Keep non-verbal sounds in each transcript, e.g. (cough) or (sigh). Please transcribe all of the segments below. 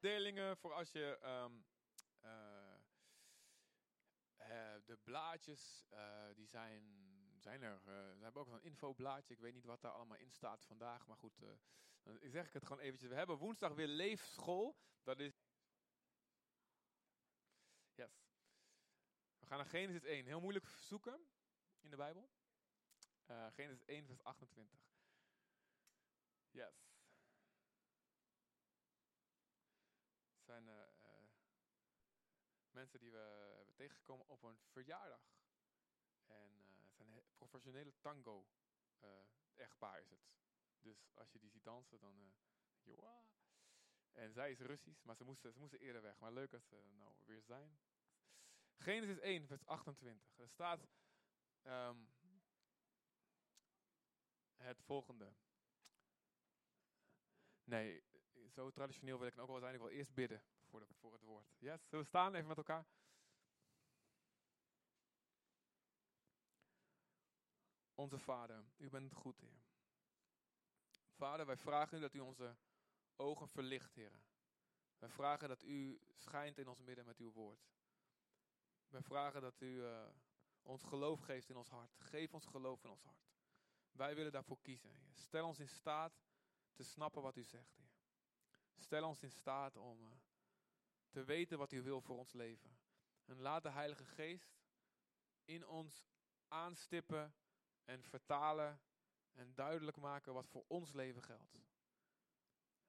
afdelingen voor als je ehm, eh, eh, de blaadjes, eh, die zijn, zijn er. we hebben ook een infoblaadje. Ik weet niet wat daar allemaal in staat vandaag. Maar goed, dan zeg ik het gewoon eventjes. We hebben woensdag weer leefschool. Dat is... Yes. We gaan naar Genesis 1. Heel moeilijk zoeken in de Bijbel. Genesis 1 vers 28. Yes. Het zijn eh, eh, mensen die we hebben tegengekomen op een verjaardag. En eh, het zijn professionele tango eh, echtpaar is het. Dus als je die ziet dansen, dan eh, denk. En zij is Russisch, maar ze moesten, ze moesten eerder weg. Maar leuk dat ze nou weer zijn. Genesis 1, vers 28. Er staat ehm, het volgende. Nee, zo traditioneel wil ik dan ook wel zijn. Ik wil eerst bidden voor, voor het woord. Yes, zullen we staan even met elkaar? Onze Vader, u bent goed, Heer. Vader, wij vragen u dat u onze ogen verlicht, Heer. Wij vragen dat u schijnt in ons midden met uw woord. Wij vragen dat u eh, ons geloof geeft in ons hart. Geef ons geloof in ons hart. Wij willen daarvoor kiezen. Heer. Stel ons in staat te snappen wat u zegt, Heer. Stel ons in staat om eh, te weten wat u wil voor ons leven. En laat de Heilige Geest in ons aanstippen en vertalen en duidelijk maken wat voor ons leven geldt.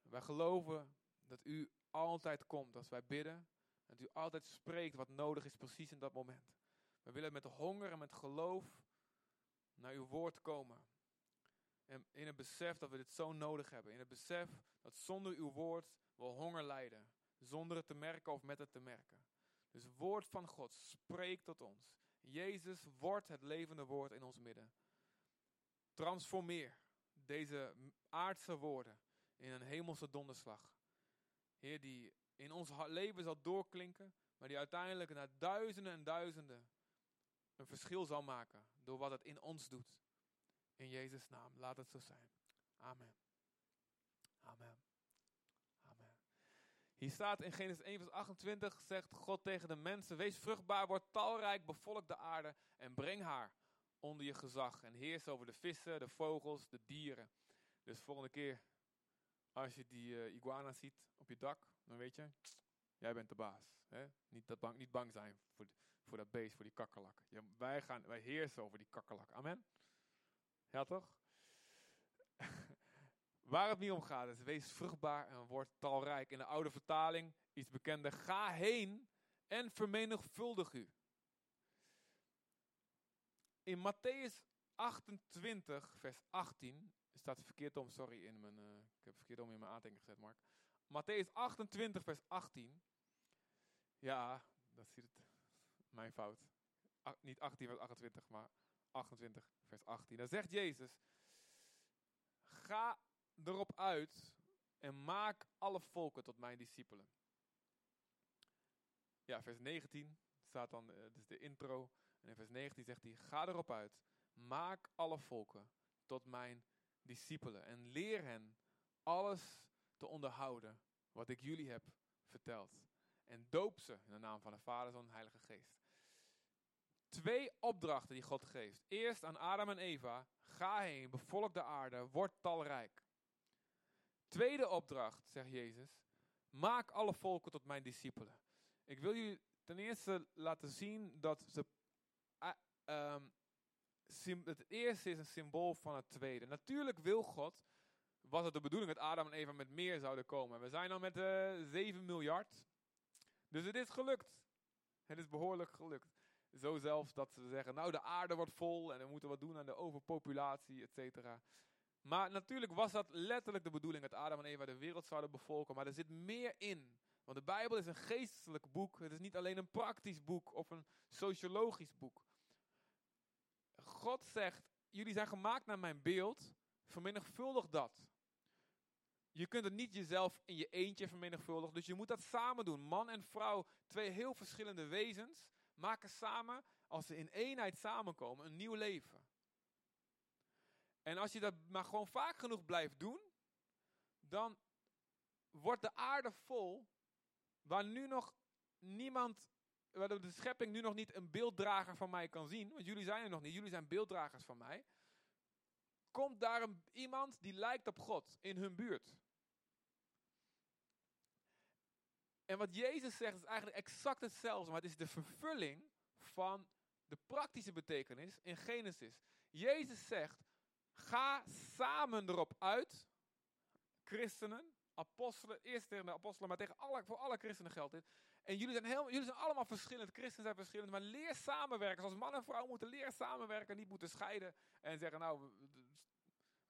Wij geloven dat u altijd komt als wij bidden. Dat u altijd spreekt wat nodig is precies in dat moment. We willen met honger en met geloof naar uw woord komen. En in het besef dat we dit zo nodig hebben. In het besef dat zonder uw woord we honger lijden. Zonder het te merken of met het te merken. Dus woord van God, spreek tot ons. Jezus wordt het levende woord in ons midden. Transformeer deze aardse woorden in een hemelse donderslag. Heer, die in ons leven zal doorklinken, maar die uiteindelijk na duizenden en duizenden een verschil zal maken door wat het in ons doet. In Jezus' naam, laat het zo zijn. Amen. Amen. Hier staat in Genesis 1 vers 28, zegt God tegen de mensen, wees vruchtbaar, word talrijk, bevolk de aarde en breng haar onder je gezag. En heers over de vissen, de vogels, de dieren. Dus volgende keer, als je die eh, iguana ziet op je dak, dan weet je, jij bent de baas. Hè? Niet, dat bang, niet bang zijn voor, voor dat beest, voor die kakkerlak. Wij, gaan, wij heersen over die kakkerlak. Amen? Ja, toch? Waar het niet om gaat is, wees vruchtbaar en word talrijk. In de oude vertaling, iets bekender, ga heen en vermenigvuldig u. In Matthäus 28, vers 18, staat verkeerd om, sorry, in mijn, eh, ik heb verkeerd om in mijn aantekening gezet, Mark. Matthäus 28, vers 18. Ja, dat ziet het, mijn fout. Niet 18, vers 28, maar 28, vers 18. Dan zegt Jezus, ga erop uit en maak alle volken tot mijn discipelen. Ja, vers 19 staat dan, eh, dus de intro. En in vers 19 zegt hij, ga erop uit, maak alle volken tot mijn discipelen. En leer hen alles te onderhouden wat ik jullie heb verteld. En doop ze in de naam van de Vader, Zoon en Heilige Geest. Twee opdrachten die God geeft. Eerst aan Adam en Eva, ga heen, bevolk de aarde, word talrijk. Tweede opdracht, zegt Jezus, maak alle volken tot mijn discipelen. Ik wil jullie ten eerste laten zien dat ze, ah, ehm, het eerste is een symbool van het tweede. Natuurlijk wil God, was het de bedoeling dat Adam en Eva met meer zouden komen. We zijn dan met eh 7 miljard. Dus het is gelukt. Het is behoorlijk gelukt. Zo zelfs dat ze zeggen, nou de aarde wordt vol en we moeten wat doen aan de overpopulatie, et cetera. Maar natuurlijk was dat letterlijk de bedoeling dat Adam en Eva de wereld zouden bevolken. Maar er zit meer in. Want de Bijbel is een geestelijk boek. Het is niet alleen een praktisch boek of een sociologisch boek. God zegt, jullie zijn gemaakt naar mijn beeld. Vermenigvuldig dat. Je kunt het niet jezelf in je eentje vermenigvuldigen. Dus je moet dat samen doen. Man en vrouw, twee heel verschillende wezens, maken samen, als ze in eenheid samenkomen, een nieuw leven. En als je dat maar gewoon vaak genoeg blijft doen, dan wordt de aarde vol waar nu nog niemand, waar de schepping nu nog niet een beelddrager van mij kan zien, want jullie zijn er nog niet, jullie zijn beelddragers van mij, komt daar een, iemand die lijkt op God in hun buurt. En wat Jezus zegt is eigenlijk exact hetzelfde, maar het is de vervulling van de praktische betekenis in Genesis. Jezus zegt, ga samen erop uit, christenen, apostelen, eerst tegen de apostelen, maar tegen alle, voor alle christenen geldt dit. En jullie zijn, heel, jullie zijn allemaal verschillend, christenen zijn verschillend, maar leer samenwerken. Zoals man en vrouw moeten leren samenwerken, niet moeten scheiden en zeggen, nou,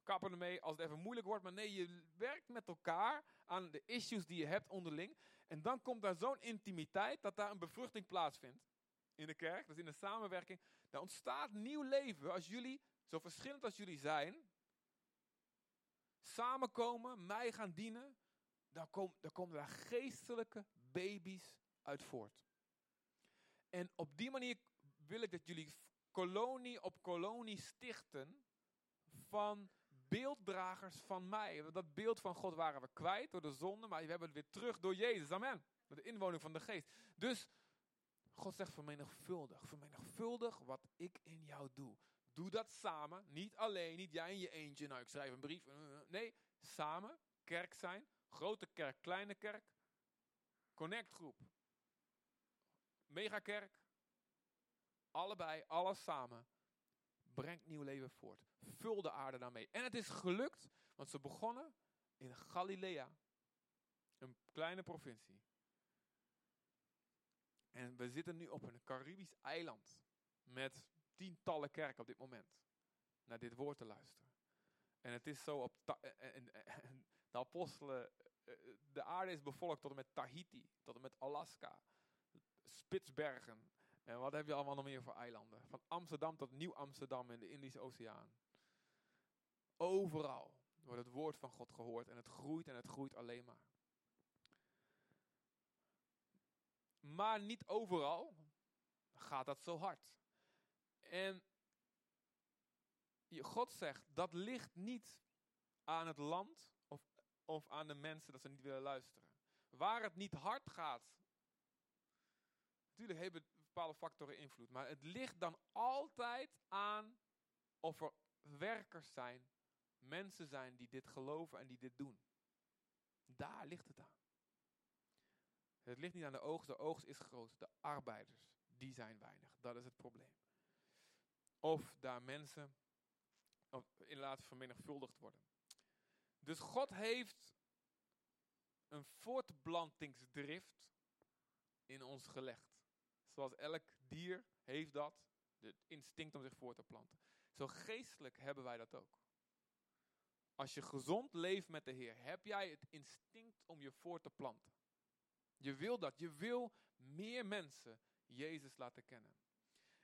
kappen ermee als het even moeilijk wordt. Maar nee, je werkt met elkaar aan de issues die je hebt onderling. En dan komt daar zo'n intimiteit dat daar een bevruchting plaatsvindt in de kerk, dus in de samenwerking. Daar ontstaat nieuw leven als jullie, zo verschillend als jullie zijn, samenkomen, mij gaan dienen. Dan, kom, dan komen daar geestelijke baby's uit voort. En op die manier wil ik dat jullie kolonie op kolonie stichten van beelddragers van mij. Dat beeld van God waren we kwijt door de zonde, maar we hebben het weer terug door Jezus. Amen. Met de inwoning van de geest. Dus God zegt vermenigvuldig, vermenigvuldig wat ik in jou doe. Doe dat samen, niet alleen, niet jij in je eentje. Nou, ik schrijf een brief. Nee, samen, kerk zijn, grote kerk, kleine kerk, connectgroep, megakerk. Allebei, alles samen, brengt nieuw leven voort. Vul de aarde daarmee. En het is gelukt, want ze begonnen in Galilea, een kleine provincie. En we zitten nu op een Caribisch eiland met tientallen kerken op dit moment naar dit woord te luisteren. En het is zo op en, de apostelen, eh, de aarde is bevolkt tot en met Tahiti, tot en met Alaska, Spitsbergen. En wat heb je allemaal nog meer voor eilanden? Van Amsterdam tot Nieuw-Amsterdam in de Indische Oceaan. Overal wordt het woord van God gehoord en het groeit en het groeit alleen maar. Maar niet overal gaat dat zo hard. En God zegt, dat ligt niet aan het land of, of aan de mensen dat ze niet willen luisteren. Waar het niet hard gaat, natuurlijk hebben bepaalde factoren invloed, maar het ligt dan altijd aan of er werkers zijn, mensen zijn die dit geloven en die dit doen. Daar ligt het aan. Het ligt niet aan de oogst, de oogst is groot. De arbeiders, die zijn weinig. Dat is het probleem. Of daar mensen inderdaad vermenigvuldigd worden. Dus God heeft een voortplantingsdrift in ons gelegd. Zoals elk dier heeft dat, het instinct om zich voor te planten. Zo geestelijk hebben wij dat ook. Als je gezond leeft met de Heer, heb jij het instinct om je voor te planten. Je wil dat. Je wil meer mensen Jezus laten kennen.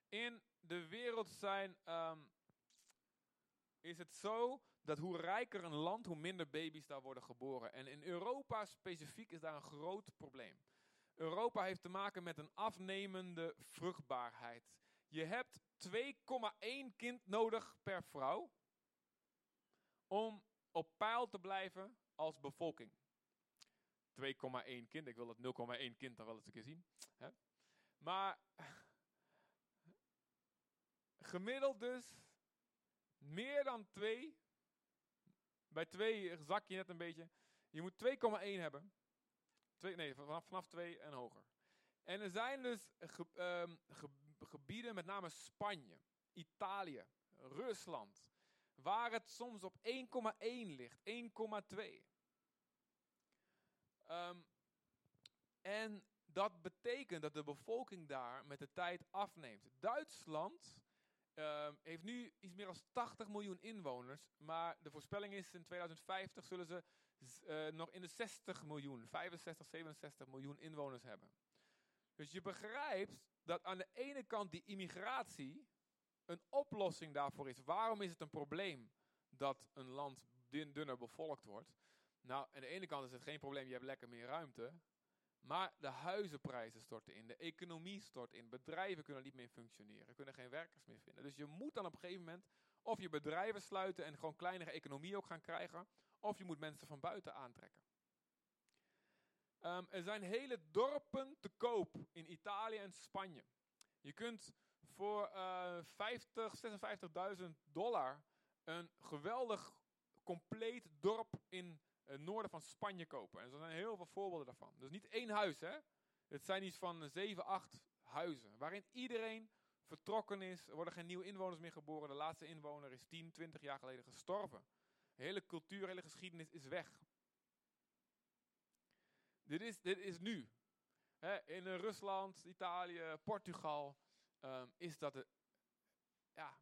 In de wereld zijn, ehm, is het zo dat hoe rijker een land, hoe minder baby's daar worden geboren. En in Europa specifiek is daar een groot probleem. Europa heeft te maken met een afnemende vruchtbaarheid. Je hebt 2,1 kind nodig per vrouw om op peil te blijven als bevolking. 2,1 kind. Ik wil dat 0,1 kind dan wel eens een keer zien. Hè? Maar gemiddeld dus meer dan 2. Bij 2 zak je net een beetje. Je moet 2,1 hebben. Twee, nee, vanaf, vanaf 2 en hoger. En er zijn dus ge, um, ge, gebieden, met name Spanje, Italië, Rusland, waar het soms op 1,1 ligt, 1,2. Um, en dat betekent dat de bevolking daar met de tijd afneemt. Duitsland um, heeft nu iets meer dan 80 miljoen inwoners. Maar de voorspelling is in 2050 zullen ze uh, nog in de 60 miljoen, 65, 67 miljoen inwoners hebben. Dus je begrijpt dat aan de ene kant die immigratie een oplossing daarvoor is. Waarom is het een probleem dat een land dunner bevolkt wordt? Nou, aan de ene kant is het geen probleem, je hebt lekker meer ruimte. Maar de huizenprijzen storten in, de economie stort in, bedrijven kunnen niet meer functioneren, kunnen geen werkers meer vinden. Dus je moet dan op een gegeven moment of je bedrijven sluiten en gewoon kleinere economie ook gaan krijgen, of je moet mensen van buiten aantrekken. Ehm, er zijn hele dorpen te koop in Italië en Spanje. Je kunt voor uh, 50, 56.000 dollar een geweldig compleet dorp in het noorden van Spanje kopen. En er zijn heel veel voorbeelden daarvan. Dus niet één huis, hè. Het zijn iets van 7, 8 huizen. Waarin iedereen vertrokken is. Er worden geen nieuwe inwoners meer geboren. De laatste inwoner is 10, 20 jaar geleden gestorven. De hele cultuur, de hele geschiedenis is weg. Dit is, dit is nu. in Rusland, Italië, Portugal um, is dat, de, ja,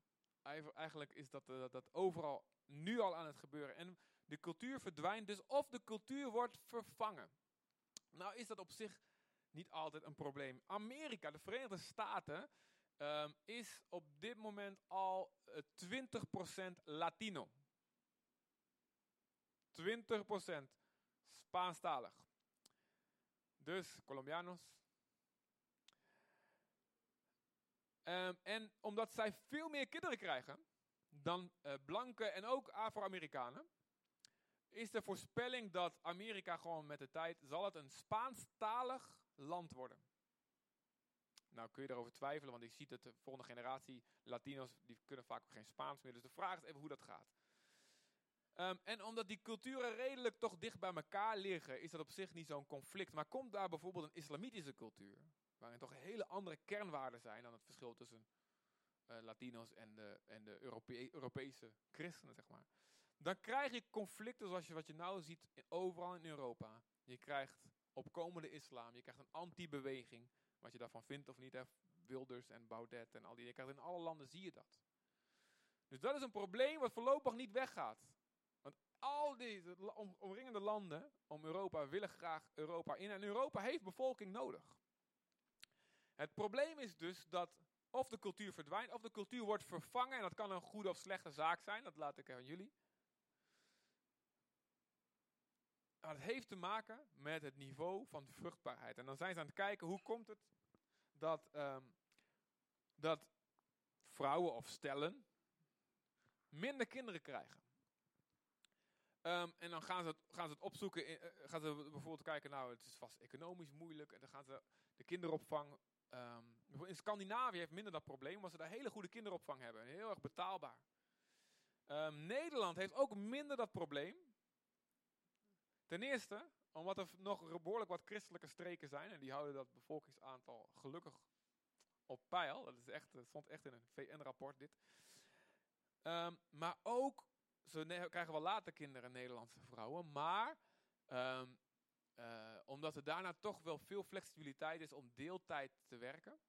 eigenlijk is dat, uh, dat overal nu al aan het gebeuren. En de cultuur verdwijnt dus of de cultuur wordt vervangen. Nou is dat op zich niet altijd een probleem. Amerika, de Verenigde Staten, um, is op dit moment al uh, eh, 20% Latino. 20% Spaanstalig. Dus Colombianos. Um, en omdat zij veel meer kinderen krijgen dan uh, blanke en ook Afro-Amerikanen, is de voorspelling dat Amerika gewoon met de tijd zal het een Spaanstalig land worden. Nou kun je erover twijfelen, want je ziet dat de volgende generatie Latino's, die kunnen vaak ook geen Spaans meer. Dus de vraag is even hoe dat gaat. Um, en omdat die culturen redelijk toch dicht bij elkaar liggen, is dat op zich niet zo'n conflict. Maar komt daar bijvoorbeeld een islamitische cultuur, waarin toch hele andere kernwaarden zijn dan het verschil tussen uh, Latino's en de, en de Europese christenen, zeg maar. Dan krijg je conflicten zoals je wat je nou ziet overal in Europa. Je krijgt opkomende islam, je krijgt een anti-beweging, wat je daarvan vindt of niet, hè, Wilders en Baudet en al die. Je krijgt in alle landen zie je dat. Dus dat is een probleem wat voorlopig niet weggaat. Want al die omringende landen om Europa willen graag Europa in. En Europa heeft bevolking nodig. Het probleem is dus dat of de cultuur verdwijnt, of de cultuur wordt vervangen. En dat kan een goede of slechte zaak zijn, dat laat ik aan jullie. Maar het heeft te maken met het niveau van vruchtbaarheid. En dan zijn ze aan het kijken, hoe komt het dat, um, dat vrouwen of stellen minder kinderen krijgen. Um, en dan gaan ze het, het opzoeken, in, uh, gaan ze bijvoorbeeld kijken, nou het is vast economisch moeilijk. En dan gaan ze de kinderopvang, um, in Scandinavië heeft minder dat probleem, omdat ze daar hele goede kinderopvang hebben. Heel erg betaalbaar. Nederland heeft ook minder dat probleem. Ten eerste, omdat er nog behoorlijk wat christelijke streken zijn. En die houden dat bevolkingsaantal gelukkig op peil. Dat is echt, dat stond echt in een VN-rapport dit. Um, maar ook, ze krijgen wel later kinderen, Nederlandse vrouwen. Maar um, uh, omdat er daarna toch wel veel flexibiliteit is om deeltijd te werken.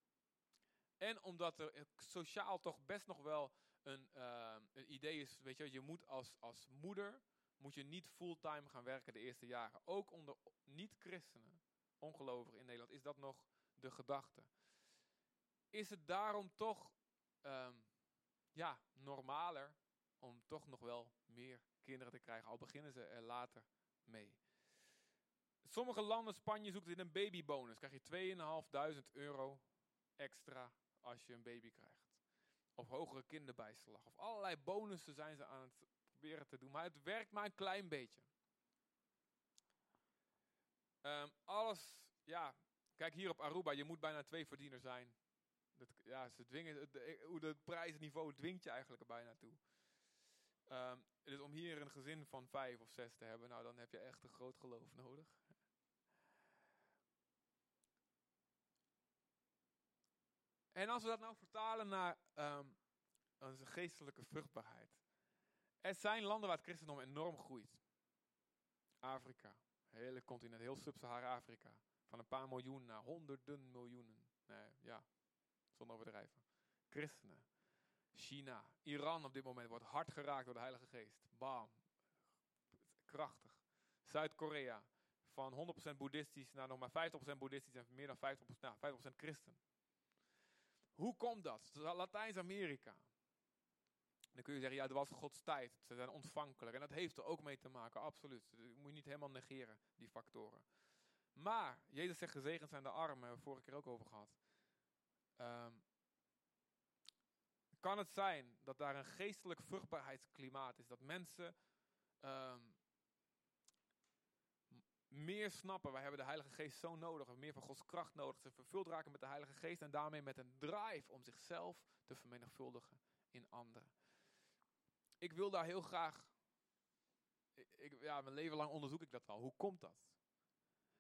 En omdat er sociaal toch best nog wel een, uh, een idee is, weet je, je moet als, als moeder moet je niet fulltime gaan werken de eerste jaren. Ook onder niet-christenen, ongelovigen in Nederland, is dat nog de gedachte. Is het daarom toch um, ja, normaler om toch nog wel meer kinderen te krijgen, al beginnen ze er later mee. Sommige landen, Spanje zoekt in een babybonus. Krijg je 2.500 euro extra als je een baby krijgt. Of hogere kinderbijslag. Of allerlei bonussen zijn ze aan het proberen te doen. Maar het werkt maar een klein beetje. Um, alles, ja. Kijk hier op Aruba, je moet bijna twee verdiener zijn. Dat, ja, ze dwingen, het prijsniveau dwingt je eigenlijk er bijna toe. Um, dus om hier een gezin van vijf of zes te hebben, nou dan heb je echt een groot geloof nodig. En als we dat nou vertalen naar um, onze geestelijke vruchtbaarheid. Er zijn landen waar het christendom enorm groeit. Afrika, hele continent, heel sub-Sahara-Afrika. Van een paar miljoen naar honderden miljoenen. Nee, ja, zonder overdrijven. Christenen. China, Iran op dit moment wordt hard geraakt door de Heilige Geest. Bam. Krachtig. Zuid-Korea, van 100% boeddhistisch naar nog maar 50% boeddhistisch en meer dan 50%, nou, 50% christen. Hoe komt dat? Latijns-Amerika. Dan kun je zeggen, ja, dat was Gods tijd. Ze zijn ontvankelijk. En dat heeft er ook mee te maken, absoluut. Dat moet je niet helemaal negeren, die factoren. Maar, Jezus zegt, gezegend zijn de armen, hebben we vorige keer ook over gehad. Um, kan het zijn dat daar een geestelijk vruchtbaarheidsklimaat is? Dat mensen um, meer snappen. Wij hebben de Heilige Geest zo nodig. Meer van Gods kracht nodig. Ze vervuld raken met de Heilige Geest. En daarmee met een drive om zichzelf te vermenigvuldigen in anderen. Ik wil daar heel graag. Ik, ja, mijn leven lang onderzoek ik dat al. Hoe komt dat?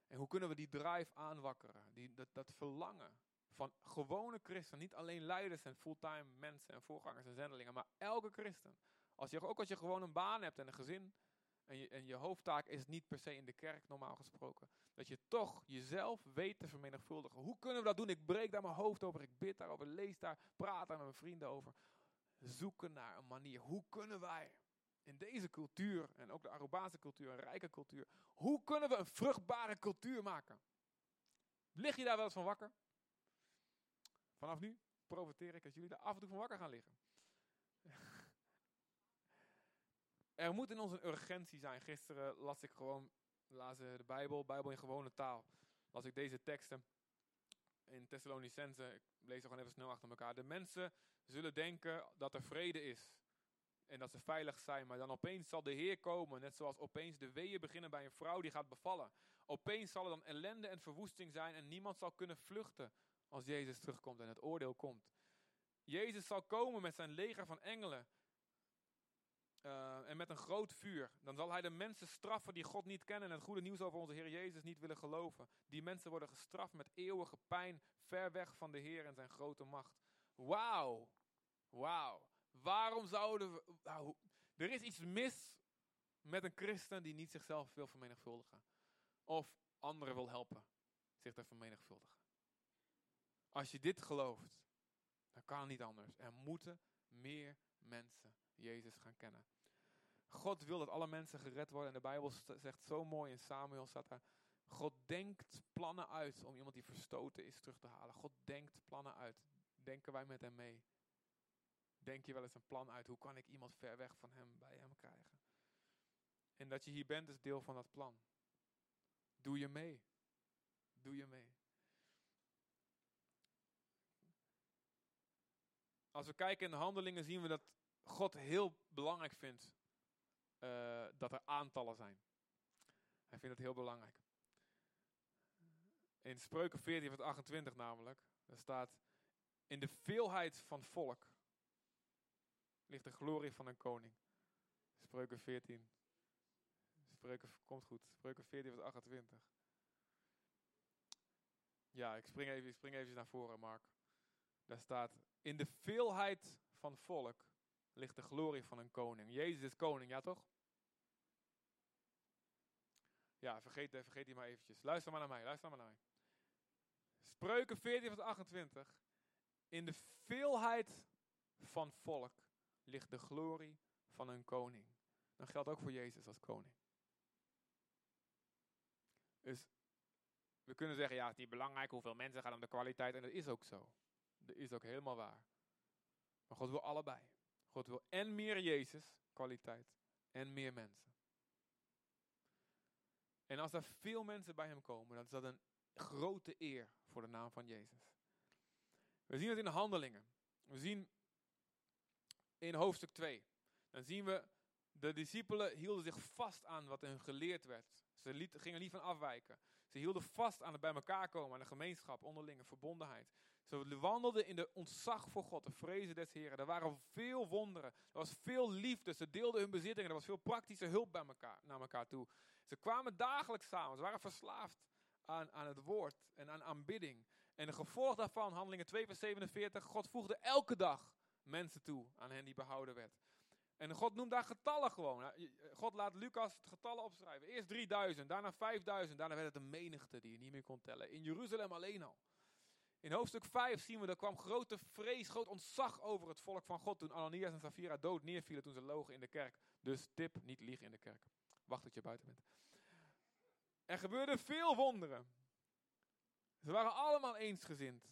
En hoe kunnen we die drive aanwakkeren? Die, dat, dat verlangen van gewone christenen. Niet alleen leiders en fulltime mensen en voorgangers en zendelingen. Maar elke christen. Als je, ook als je gewoon een baan hebt en een gezin en je, en je hoofdtaak is niet per se in de kerk, normaal gesproken. Dat je toch jezelf weet te vermenigvuldigen. Hoe kunnen we dat doen? Ik breek daar mijn hoofd over, ik bid daarover, lees daar, praat daar met mijn vrienden over. Zoeken naar een manier. Hoe kunnen wij in deze cultuur, en ook de Arubaanse cultuur, een rijke cultuur, hoe kunnen we een vruchtbare cultuur maken? Lig je daar wel eens van wakker? Vanaf nu profiteer ik als jullie daar af en toe van wakker gaan liggen. (laughs) Er moet in ons een urgentie zijn. Gisteren las ik gewoon, las de Bijbel, Bijbel in gewone taal. Las ik deze teksten in Thessalonicense, ik lees er gewoon even snel achter elkaar. De mensen zullen denken dat er vrede is en dat ze veilig zijn, maar dan opeens zal de Heer komen, net zoals opeens de weeën beginnen bij een vrouw die gaat bevallen. Opeens zal er dan ellende en verwoesting zijn en niemand zal kunnen vluchten als Jezus terugkomt en het oordeel komt. Jezus zal komen met zijn leger van engelen uh, en met een groot vuur. Dan zal hij de mensen straffen die God niet kennen en het goede nieuws over onze Heer Jezus niet willen geloven. Die mensen worden gestraft met eeuwige pijn, ver weg van de Heer en zijn grote macht. Wauw, wauw. Waarom zouden we... Er is iets mis met een christen die niet zichzelf wil vermenigvuldigen. Of anderen wil helpen zich te vermenigvuldigen. Als je dit gelooft, dan kan het niet anders. Er moeten meer mensen Jezus gaan kennen. God wil dat alle mensen gered worden. En de Bijbel zegt zo mooi in Samuel staat daar. God denkt plannen uit om iemand die verstoten is terug te halen. God denkt plannen uit. Denken wij met hem mee? Denk je wel eens een plan uit? Hoe kan ik iemand ver weg van hem bij hem krijgen? En dat je hier bent is deel van dat plan. Doe je mee? Doe je mee? Als we kijken in de handelingen zien we dat God heel belangrijk vindt uh, dat er aantallen zijn. Hij vindt het heel belangrijk. In Spreuken 14 vers 28 namelijk, daar staat, in de veelheid van volk ligt de glorie van een koning. Spreuken 14. Spreuken komt goed. Spreuken 14 vers 28. Ja, ik spring even, ik spring even naar voren, Mark. Daar staat, in de veelheid van volk ligt de glorie van een koning. Jezus is koning, ja toch? Ja, vergeet, vergeet die maar eventjes. Luister maar naar mij, luister maar naar mij. Spreuken 14 vers 28. In de veelheid van volk ligt de glorie van een koning. Dat geldt ook voor Jezus als koning. Dus we kunnen zeggen, ja, het is niet belangrijk hoeveel mensen gaan om de kwaliteit. En dat is ook zo. Dat is ook helemaal waar. Maar God wil allebei. God wil en meer Jezus, kwaliteit, en meer mensen. En als er veel mensen bij hem komen, dan is dat een grote eer voor de naam van Jezus. We zien het in de handelingen. We zien in hoofdstuk 2. Dan zien we, de discipelen hielden zich vast aan wat hun geleerd werd. Ze liet, gingen niet van afwijken. Ze hielden vast aan het bij elkaar komen, aan de gemeenschap, onderlinge verbondenheid. Ze wandelden in de ontzag voor God, de vrezen des Heren. Er waren veel wonderen. Er was veel liefde. Ze deelden hun bezittingen. Er was veel praktische hulp bij elkaar, naar elkaar toe. Ze kwamen dagelijks samen. Ze waren verslaafd aan, aan het woord en aan aanbidding. En de gevolg daarvan, handelingen 2 vers 47, God voegde elke dag mensen toe aan hen die behouden werd. En God noemt daar getallen gewoon. God laat Lucas getallen opschrijven. Eerst 3000, daarna 5000, daarna werd het een menigte die je niet meer kon tellen. In Jeruzalem alleen al. In hoofdstuk 5 zien we, er kwam grote vrees, groot ontzag over het volk van God toen Ananias en Safira dood neervielen toen ze logen in de kerk. Dus tip, niet liegen in de kerk. Wacht tot je buiten bent. Er gebeurden veel wonderen. Ze waren allemaal eensgezind.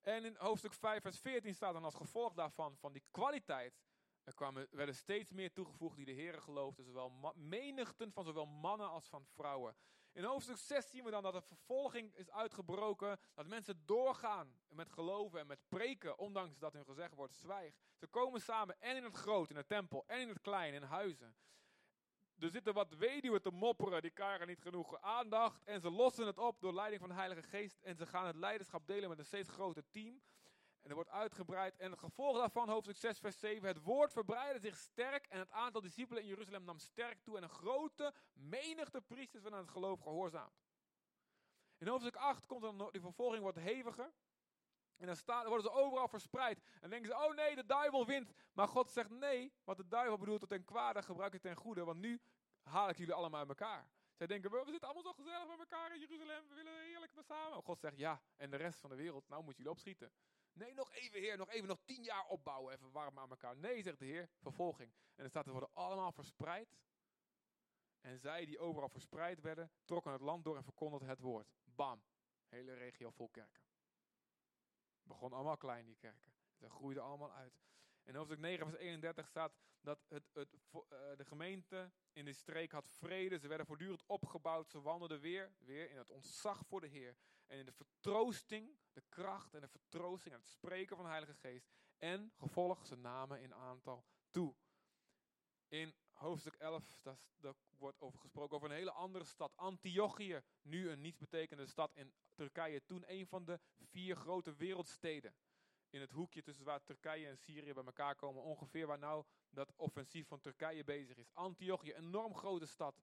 En in hoofdstuk 5 vers 14 staat dan als gevolg daarvan, van die kwaliteit, er kwamen, werden steeds meer toegevoegd die de Heeren geloofden, zowel menigten van zowel mannen als van vrouwen. In hoofdstuk 6 zien we dan dat er vervolging is uitgebroken, dat mensen doorgaan met geloven en met preken, ondanks dat hun gezegd wordt, zwijg. Ze komen samen en in het groot, in de tempel, en in het klein, in huizen. Er zitten wat weduwen te mopperen, die krijgen niet genoeg aandacht. En ze lossen het op door leiding van de Heilige Geest. En ze gaan het leiderschap delen met een steeds groter team. En er wordt uitgebreid. En het gevolg daarvan, hoofdstuk 6, vers 7. Het woord verbreidde zich sterk. En het aantal discipelen in Jeruzalem nam sterk toe. En een grote menigte priesters werden aan het geloof gehoorzaamd. In hoofdstuk 8 komt dan, die vervolging wordt heviger. En dan, worden ze overal verspreid. En dan denken ze, oh nee, de duivel wint. Maar God zegt nee, wat de duivel bedoelt tot ten kwade, gebruik het ten goede. Want nu haal ik jullie allemaal uit elkaar. Zij denken, we zitten allemaal zo gezellig met elkaar in Jeruzalem. We willen heerlijk met samen. God zegt, ja, en de rest van de wereld, nou moet jullie opschieten. Nee, nog even heer, nog even, nog tien jaar opbouwen, even warm aan elkaar. Nee, zegt de heer, vervolging. En dan staat, er worden allemaal verspreid. En zij die overal verspreid werden, trokken het land door en verkondigden het woord. Bam, hele regio vol kerken. Begon allemaal klein, die kerken. Ze groeiden allemaal uit. In hoofdstuk 9, vers 31 staat dat het, het, uh, de gemeente in de streek had vrede. Ze werden voortdurend opgebouwd. Ze wandelden weer, weer in het ontzag voor de Heer. En in de vertroosting, de kracht en de vertroosting en het spreken van de Heilige Geest. En gevolg, ze namen in aantal toe. In hoofdstuk 11, daar, wordt over gesproken over een hele andere stad. Antiochië, nu een nietsbetekende stad in Turkije. Toen een van de vier grote wereldsteden. In het hoekje tussen waar Turkije en Syrië bij elkaar komen. Ongeveer waar nou dat offensief van Turkije bezig is. Antiochië, enorm grote stad.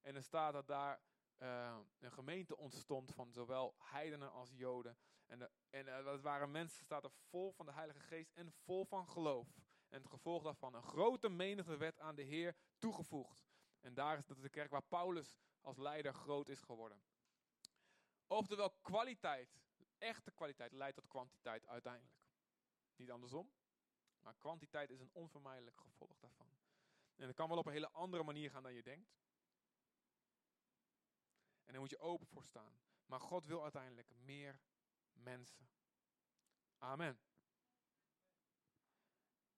En er staat dat daar uh, een gemeente ontstond van zowel heidenen als joden. En, de, en uh, dat waren mensen, staat er vol van de Heilige Geest en vol van geloof. En het gevolg daarvan, een grote menigte werd aan de Heer toegevoegd. En daar is dat de kerk waar Paulus als leider groot is geworden. Oftewel, kwaliteit, echte kwaliteit, leidt tot kwantiteit uiteindelijk. Niet andersom, maar kwantiteit is een onvermijdelijk gevolg daarvan. En dat kan wel op een hele andere manier gaan dan je denkt. En daar moet je open voor staan. Maar God wil uiteindelijk meer mensen. Amen.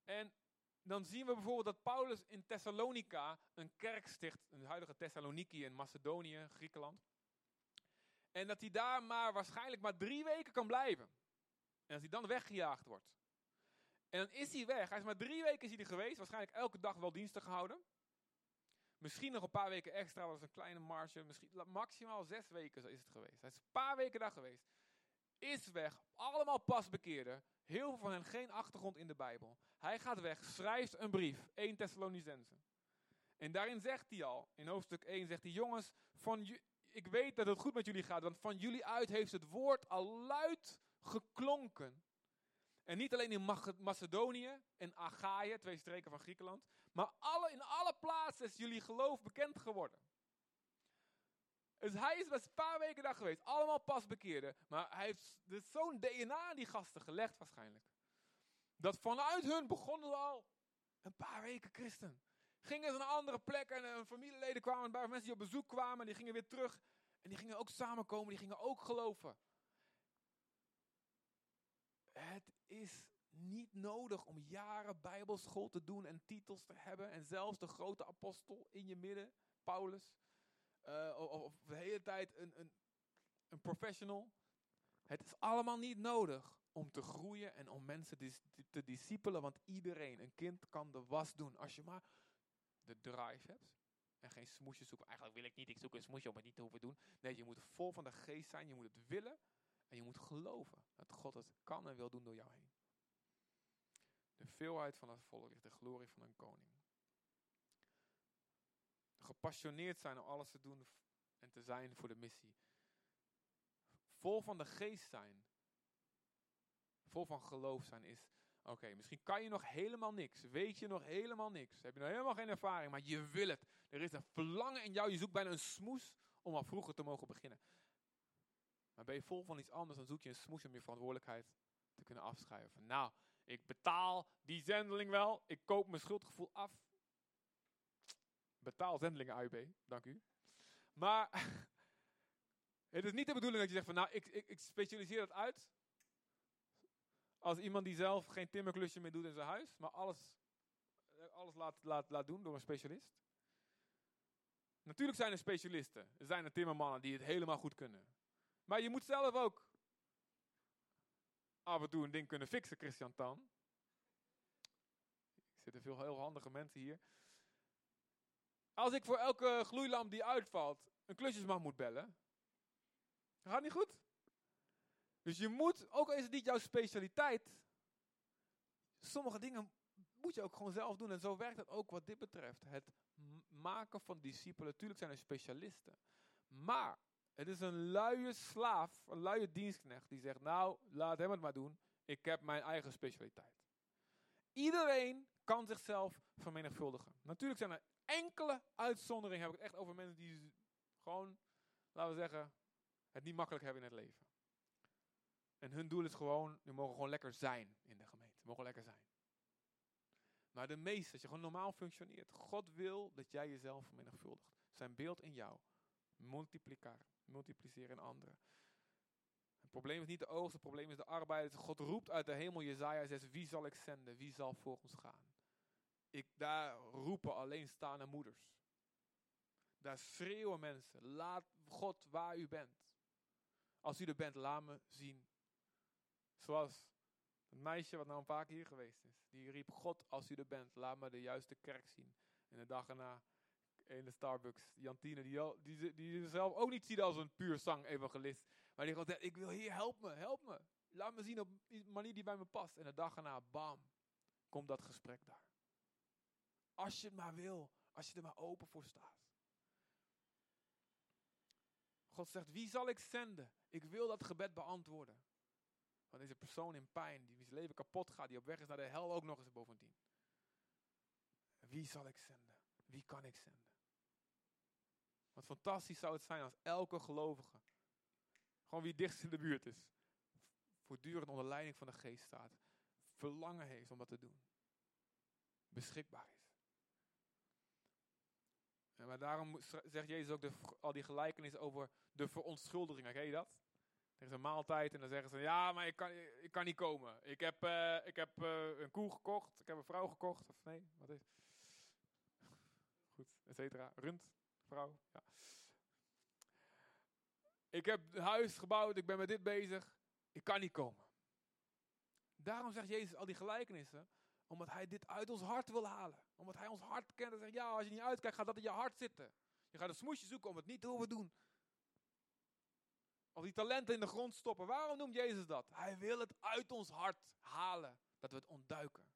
En dan zien we bijvoorbeeld dat Paulus in Thessalonica een kerk sticht, een huidige Thessaloniki in Macedonië, Griekenland. En dat hij daar maar waarschijnlijk maar drie weken kan blijven. En als hij dan weggejaagd wordt. En dan is hij weg. Hij is maar drie weken is hij er geweest. Waarschijnlijk elke dag wel diensten gehouden. Misschien nog een paar weken extra, dat was een kleine marge. Misschien maximaal zes weken is het geweest. Hij is een paar weken daar geweest. Is weg. Allemaal pasbekeerden. Heel veel van hen geen achtergrond in de Bijbel. Hij gaat weg, schrijft een brief, 1 Thessalonicense. En daarin zegt hij al, in hoofdstuk 1 zegt hij, jongens, van, ik weet dat het goed met jullie gaat, want van jullie uit heeft het woord al luid geklonken. En niet alleen in Macedonië en Achaia, twee streken van Griekenland, maar alle, in alle plaatsen is jullie geloof bekend geworden. Dus hij is best een paar weken daar geweest, allemaal pas bekeerden, maar hij heeft dus zo'n DNA aan die gasten gelegd waarschijnlijk. Dat vanuit hun begonnen ze al een paar weken christen. Gingen ze naar andere plekken en hun familieleden kwamen bij mensen die op bezoek kwamen, die gingen weer terug. En die gingen ook samenkomen, die gingen ook geloven. Het is niet nodig om jaren bijbelschool te doen en titels te hebben. En zelfs de grote apostel in je midden, Paulus. Uh, of, of, de hele tijd een, een, een professional. Het is allemaal niet nodig om te groeien en om mensen te discipelen. Want iedereen, een kind kan de was doen. Als je maar de drive hebt. En geen smoesjes zoeken. Eigenlijk wil ik niet, ik zoek een smoesje om het niet te hoeven doen. Nee, je moet vol van de geest zijn. Je moet het willen. En je moet geloven dat God het kan en wil doen door jou heen. De veelheid van het volk ligt de glorie van een koning. Gepassioneerd zijn om alles te doen en te zijn voor de missie. Vol van de geest zijn. Vol van geloof zijn is. Oké, misschien kan je nog helemaal niks. Weet je nog helemaal niks. Heb je nog helemaal geen ervaring, maar je wil het. Er is een verlangen in jou. Je zoekt bijna een smoes om al vroeger te mogen beginnen. Maar ben je vol van iets anders, dan zoek je een smoes om je verantwoordelijkheid te kunnen afschuiven. Nou, ik betaal die zendeling wel. Ik koop mijn schuldgevoel af. Betaal zendelingen AUB, dank u. Maar (laughs) het is niet de bedoeling dat je zegt van nou, ik, ik, ik specialiseer dat uit. Als iemand die zelf geen timmerklusje meer doet in zijn huis, maar alles, alles laat, laat, laat doen door een specialist. Natuurlijk zijn er specialisten. Er zijn er timmermannen die het helemaal goed kunnen. Maar je moet zelf ook af en toe een ding kunnen fixen, Christian Tan. Er zitten veel heel handige mensen hier. Als ik voor elke gloeilamp die uitvalt een klusjesman moet bellen, gaat niet goed. Dus je moet, ook al is het niet jouw specialiteit, sommige dingen moet je ook gewoon zelf doen. En zo werkt het ook wat dit betreft. Het maken van discipelen. Tuurlijk zijn er specialisten. Maar het is een luie slaaf, een luie dienstknecht die zegt, nou, laat hem het maar doen. Ik heb mijn eigen specialiteit. Iedereen kan zichzelf vermenigvuldigen. Natuurlijk zijn er enkele uitzonderingen, heb ik het echt over mensen die gewoon, laten we zeggen, het niet makkelijk hebben in het leven. En hun doel is gewoon, die mogen gewoon lekker zijn in de gemeente. Mogen lekker zijn. Maar de meeste, als je gewoon normaal functioneert. God wil dat jij jezelf vermenigvuldigt. Zijn beeld in jou. Multipliceren, multipliceren in anderen. Het probleem is niet de oogst, het probleem is de arbeid. God roept uit de hemel, Jezaja 6, wie zal ik zenden? Wie zal voor ons gaan? Ik, daar roepen alleen staande moeders. Daar schreeuwen mensen, laat God waar u bent. Als u er bent, laat me zien. Zoals het meisje wat nou een paar keer hier geweest is. Die riep, God, als u er bent, laat me de juiste kerk zien. En de dag erna in de Starbucks, Jantine, die, die, die zelf ook niet ziet als een puur zang-evangelist. Maar die gewoon ik wil hier, help me, help me. Laat me zien op een manier die bij me past. En de dag erna, bam, komt dat gesprek daar. Als je het maar wil, als je er maar open voor staat. God zegt, wie zal ik zenden? Ik wil dat gebed beantwoorden. Van deze persoon in pijn, die zijn leven kapot gaat, die op weg is naar de hel ook nog eens bovendien. Wie zal ik zenden? Wie kan ik zenden? Wat fantastisch zou het zijn als elke gelovige, gewoon wie dichtst in de buurt is, voortdurend onder leiding van de geest staat, verlangen heeft om dat te doen. Beschikbaar is. Maar daarom zegt Jezus ook de, al die gelijkenissen over de verontschuldigingen. Ken je dat? Er is een maaltijd en dan zeggen ze, ja, maar ik kan, ik kan niet komen. Ik heb, uh, ik heb uh, een koe gekocht, ik heb een vrouw gekocht. Of nee, wat is (laughs) Goed, et cetera. Rund, vrouw, ja. Ik heb huis gebouwd, ik ben met dit bezig. Ik kan niet komen. Daarom zegt Jezus al die gelijkenissen, omdat hij dit uit ons hart wil halen. Omdat hij ons hart kent en zegt, ja, als je niet uitkijkt, gaat dat in je hart zitten. Je gaat een smoesje zoeken om het niet te hoeven doen. Of die talenten in de grond stoppen. Waarom noemt Jezus dat? Hij wil het uit ons hart halen. Dat we het ontduiken.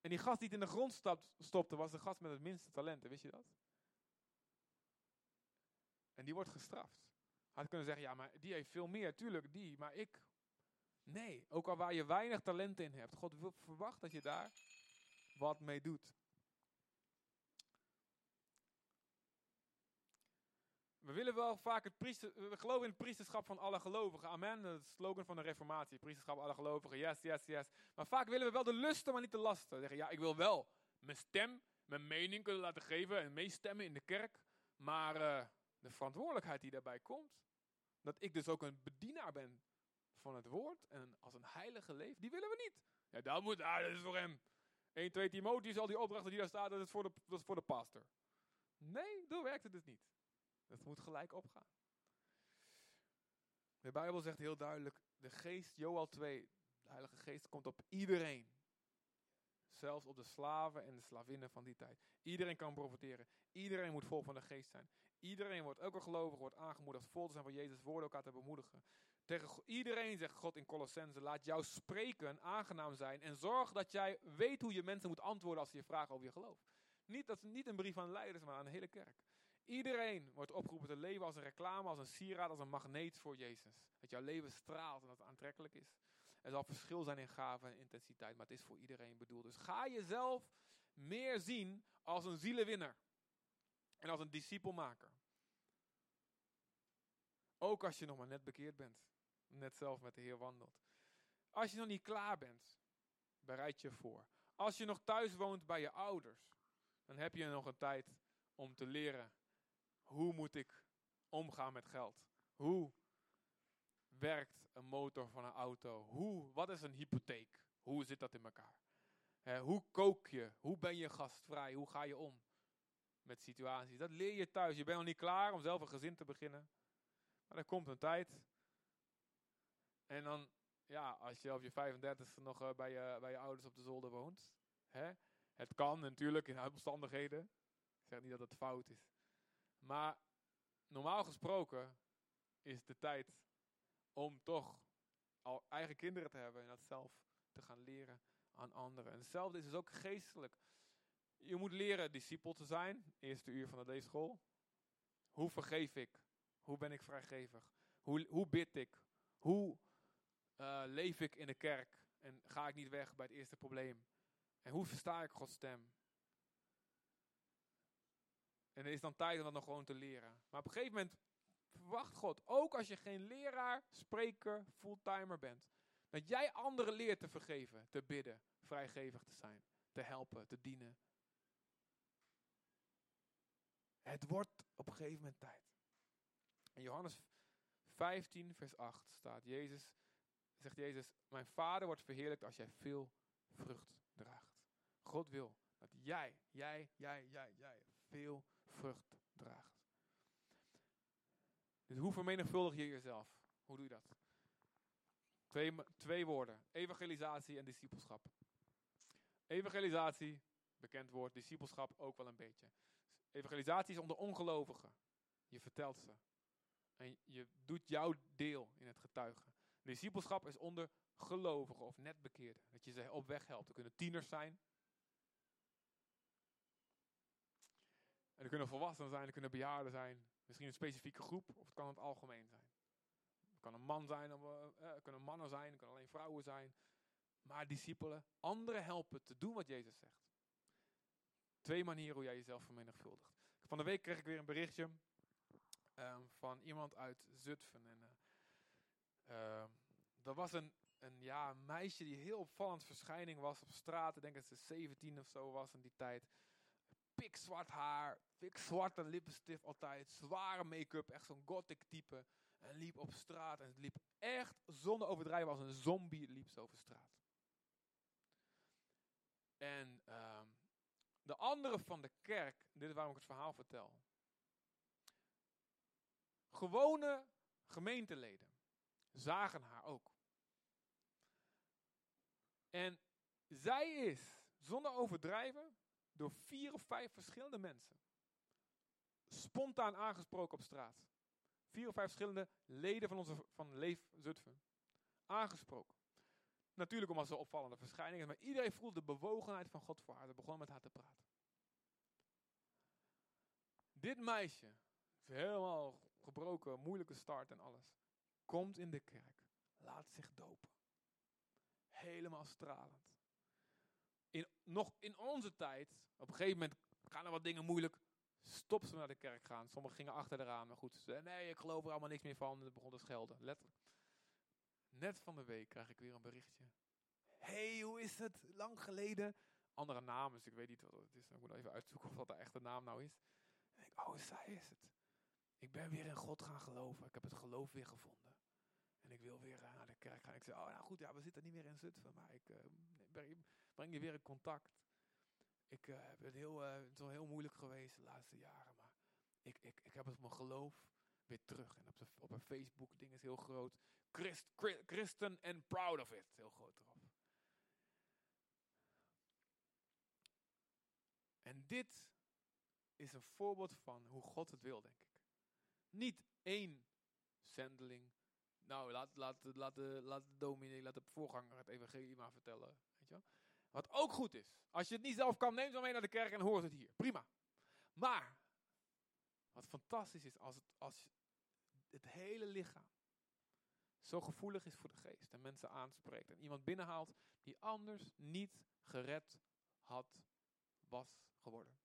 En die gast die het in de grond stopte, was de gast met het minste talenten. Wist je dat? En die wordt gestraft. Had kunnen zeggen, ja, maar die heeft veel meer. Tuurlijk, die, maar ik. Nee, ook al waar je weinig talent in hebt. God verwacht dat je daar wat mee doet. We willen wel vaak het priester, we geloven in het priesterschap van alle gelovigen. Amen. Dat is het slogan van de reformatie. Priesterschap van alle gelovigen. Yes, yes, yes. Maar vaak willen we wel de lusten, maar niet de lasten. Zeggen, ja, ik wil wel mijn stem, mijn mening kunnen laten geven en meestemmen in de kerk. Maar uh, de verantwoordelijkheid die daarbij komt, dat ik dus ook een bedienaar ben van het woord en als een heilige leef, die willen we niet. Ja, dat moet, ah, dat is voor hem. 1, 2 Timotheus, al die opdrachten die daar staan, dat is voor de, dat is voor de pastor. Nee, zo werkt het dus niet. Dat moet gelijk opgaan. De Bijbel zegt heel duidelijk, de geest, Joel 2, de Heilige Geest komt op iedereen. Zelfs op de slaven en de slavinnen van die tijd. Iedereen kan profiteren. Iedereen moet vol van de geest zijn. Iedereen wordt, elke gelovige wordt aangemoedigd vol te zijn van Jezus' woorden elkaar te bemoedigen. Tegen iedereen zegt God in Colossense, laat jouw spreken aangenaam zijn en zorg dat jij weet hoe je mensen moet antwoorden als ze je vragen over je geloof. Niet, dat is niet een brief aan leiders, maar aan de hele kerk. Iedereen wordt opgeroepen te leven als een reclame, als een sieraad, als een magneet voor Jezus. Dat jouw leven straalt en dat het aantrekkelijk is. Er zal verschil zijn in gave en intensiteit, maar het is voor iedereen bedoeld. Dus ga jezelf meer zien als een zielenwinner. En als een discipelmaker. Ook als je nog maar net bekeerd bent. Net zelf met de Heer wandelt. Als je nog niet klaar bent, bereid je voor. Als je nog thuis woont bij je ouders, dan heb je nog een tijd om te leren hoe moet ik omgaan met geld? Hoe werkt een motor van een auto? Hoe, wat is een hypotheek? Hoe zit dat in elkaar? hoe kook je? Hoe ben je gastvrij? Hoe ga je om met situaties? Dat leer je thuis. Je bent nog niet klaar om zelf een gezin te beginnen. Maar er komt een tijd. En dan, ja, als je op je 35 e nog eh, bij, je, bij je ouders op de zolder woont. Het kan natuurlijk in omstandigheden. Ik zeg niet dat het fout is. Maar normaal gesproken is de tijd om toch al eigen kinderen te hebben en dat zelf te gaan leren aan anderen. En hetzelfde is dus ook geestelijk. Je moet leren discipel te zijn, eerste uur van de leesschool. Hoe vergeef ik? Hoe ben ik vrijgevig? Hoe, hoe bid ik? Hoe uh, leef ik in de kerk? En ga ik niet weg bij het eerste probleem? En hoe versta ik Gods stem? En er is dan tijd om dat nog gewoon te leren. Maar op een gegeven moment verwacht God, ook als je geen leraar, spreker, fulltimer bent, dat jij anderen leert te vergeven, te bidden, vrijgevig te zijn, te helpen, te dienen. Het wordt op een gegeven moment tijd. In Johannes 15, vers 8 staat Jezus, zegt Jezus, mijn vader wordt verheerlijkt als jij veel vrucht draagt. God wil dat jij, jij, jij, jij, jij veel vrucht draagt. Dus hoe vermenigvuldig je jezelf? Hoe doe je dat? Twee, twee woorden. Evangelisatie en discipelschap. Evangelisatie, bekend woord. Discipelschap ook wel een beetje. Evangelisatie is onder ongelovigen. Je vertelt ze. En je doet jouw deel in het getuigen. Discipelschap is onder gelovigen of net bekeerden. Dat je ze op weg helpt. Er kunnen tieners zijn. En er kunnen volwassenen zijn, er kunnen bejaarden zijn. Misschien een specifieke groep, of het kan het algemeen zijn. Het kan een man zijn, of, uh, het kunnen mannen zijn, het kan alleen vrouwen zijn. Maar discipelen, anderen helpen te doen wat Jezus zegt. Twee manieren hoe jij jezelf vermenigvuldigt. Van de week kreeg ik weer een berichtje um, van iemand uit Zutphen. En, uh, was een, een ja, meisje die heel opvallend verschijning was op straat. Ik denk dat ze 17 of zo was in die tijd. Pikzwart haar, pikzwarte lippenstift altijd. Zware make-up, echt zo'n gothic type. En liep op straat en het liep echt zonder overdrijven als een zombie liep ze over straat. En um, de anderen van de kerk, dit is waarom ik het verhaal vertel. Gewone gemeenteleden zagen haar ook. En zij is, zonder overdrijven, door vier of vijf verschillende mensen spontaan aangesproken op straat. Vier of vijf verschillende leden van, onze, van Leef Zutphen. Aangesproken. Natuurlijk omdat ze opvallende verschijningen maar iedereen voelde de bewogenheid van God voor haar. Ze begon met haar te praten. Dit meisje, helemaal gebroken, moeilijke start en alles, komt in de kerk, laat zich dopen. Helemaal stralend. In, nog in onze tijd, op een gegeven moment gaan er wat dingen moeilijk, stop ze naar de kerk gaan. Sommigen gingen achter eraan, maar goed, ze, nee, ik geloof er allemaal niks meer van. En het begon te schelden, letterlijk. Net van de week krijg ik weer een berichtje. hey, hoe is het? Lang geleden. Andere naam, dus ik weet niet wat het is. Ik moet even uitzoeken of dat de echte naam nou is. En ik, oh, zij is het. Ik ben weer in God gaan geloven. Ik heb het geloof weer gevonden. En ik wil weer naar de kerk gaan. Ik zei, oh nou goed, ja, we zitten niet meer in Zutphen, maar ik uh, breng, je weer in contact. Ik uh, heb het, heel, het heel moeilijk geweest de laatste jaren, maar ik, ik, ik heb het mijn geloof weer terug. En op, de, op een Facebook ding is heel groot. Christ, Christen and proud of it. Heel groot erop. En dit is een voorbeeld van hoe God het wil, denk ik. Niet één zendeling. Nou, laat, laat, laat, de, laat de dominee, laat de voorganger het evangelie maar vertellen. Weet je wel? Wat ook goed is. Als je het niet zelf kan, neem ze mee naar de kerk en hoort het hier. Prima. Maar, wat fantastisch is, als het, als het hele lichaam zo gevoelig is voor de geest en mensen aanspreekt en iemand binnenhaalt die anders niet gered had, was geworden.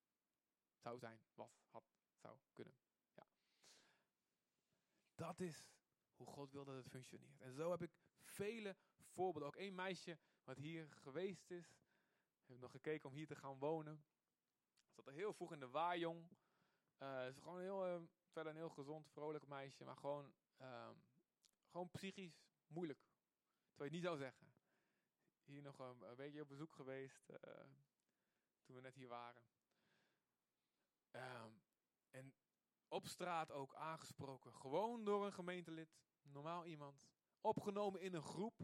Zou zijn, was, had, zou kunnen. Ja. Dat is hoe God wil dat het functioneert. En zo heb ik vele voorbeelden. Ook één meisje wat hier geweest is, heeft nog gekeken om hier te gaan wonen. Zat er heel vroeg in de waaijong. Uh, is gewoon heel, uh, verder een heel gezond, vrolijk meisje, maar gewoon, uh, gewoon psychisch moeilijk. Terwijl je niet zou zeggen. Hier nog een, een beetje op bezoek geweest eh, toen we net hier waren. Um, en op straat ook aangesproken. Gewoon door een gemeentelid. Normaal iemand. Opgenomen in een groep.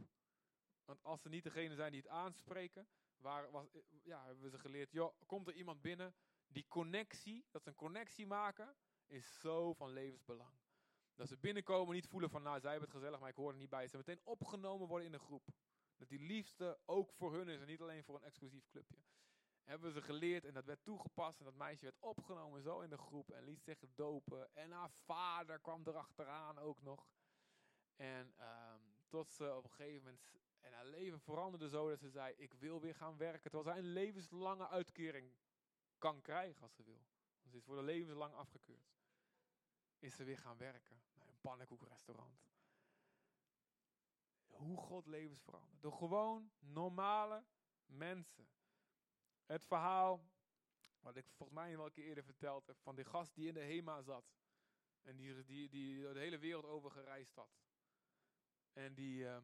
Want als ze niet degene zijn die het aanspreken. waar, was, ja, hebben we ze geleerd, joh, komt er iemand binnen, die connectie, dat ze een connectie maken, is zo van levensbelang. Dat ze binnenkomen niet voelen van, nou, zij hebben het gezellig, maar ik hoor er niet bij. Ze meteen opgenomen worden in de groep. Dat die liefde ook voor hun is en niet alleen voor een exclusief clubje. Hebben ze geleerd en dat werd toegepast en dat meisje werd opgenomen zo in de groep en liet zich dopen. En haar vader kwam erachteraan ook nog. En ehm, tot ze op een gegeven moment, en haar leven veranderde zo dat ze zei, ik wil weer gaan werken. Terwijl zij een levenslange uitkering kan krijgen als ze wil. Want ze is voor de levenslang afgekeurd. Is ze weer gaan werken bij een pannenkoekrestaurant. Hoe God levens verandert. Door gewoon normale mensen. Het verhaal, wat ik volgens mij wel een keer eerder verteld heb, van die gast die in de HEMA zat. En die, die, die de hele wereld over gereisd had. En die ehm,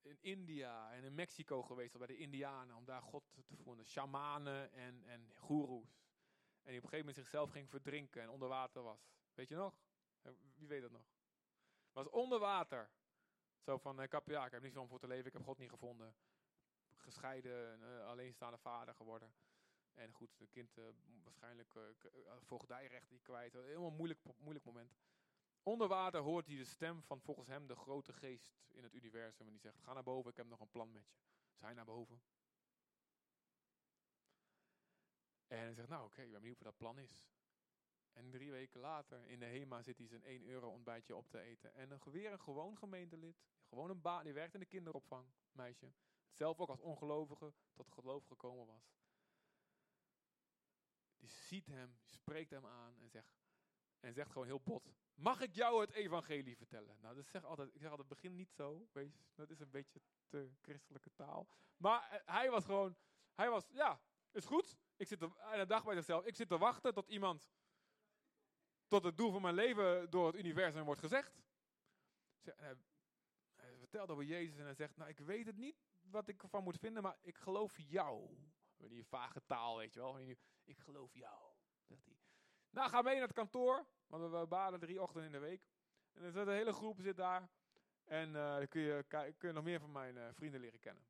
in India en in Mexico geweest bij de Indianen om daar God te vonden. Shamanen en, en goeroes. En die op een gegeven moment zichzelf ging verdrinken en onder water was. Weet je nog? Wie weet dat nog? Was onder water. Zo van, ik heb, ja, ik heb niet zo om voor te leven, ik heb God niet gevonden. Gescheiden, uh, alleenstaande vader geworden. En goed, een kind uh, waarschijnlijk uh, voogdijrecht die kwijt. Helemaal moeilijk, moeilijk moment. Onder water hoort hij de stem van volgens hem de grote geest in het universum. En die zegt, ga naar boven, ik heb nog een plan met je. Zij naar boven. En hij zegt, nou oké, ik ben benieuwd wat dat plan is. En drie weken later in de HEMA zit hij zijn 1 euro ontbijtje op te eten. En een, weer een gewoon gemeentelid. Gewoon een baan, die werkt in de kinderopvang, meisje. Zelf ook als ongelovige tot geloof gekomen was. Die ziet hem, spreekt hem aan en zegt, en zegt gewoon heel bot, mag ik jou het evangelie vertellen? Nou, dat zeg altijd, ik zeg altijd, begin niet zo, wees, dat is een beetje te christelijke taal. Maar eh, hij was gewoon, hij was, ja, is goed. Ik zit er, dacht bij zichzelf, ik zit te wachten tot iemand, tot het doel van mijn leven door het universum wordt gezegd. Hij, hij vertelt over Jezus en hij zegt, nou, ik weet het niet wat ik ervan moet vinden, maar ik geloof jou. Die vage taal, weet je wel. Ik geloof jou. Nou, ga mee naar het kantoor. Want we baden drie ochtenden in de week. En er zit een hele groep zit daar. En uh, dan kun je, kun nog meer van mijn uh, vrienden leren kennen.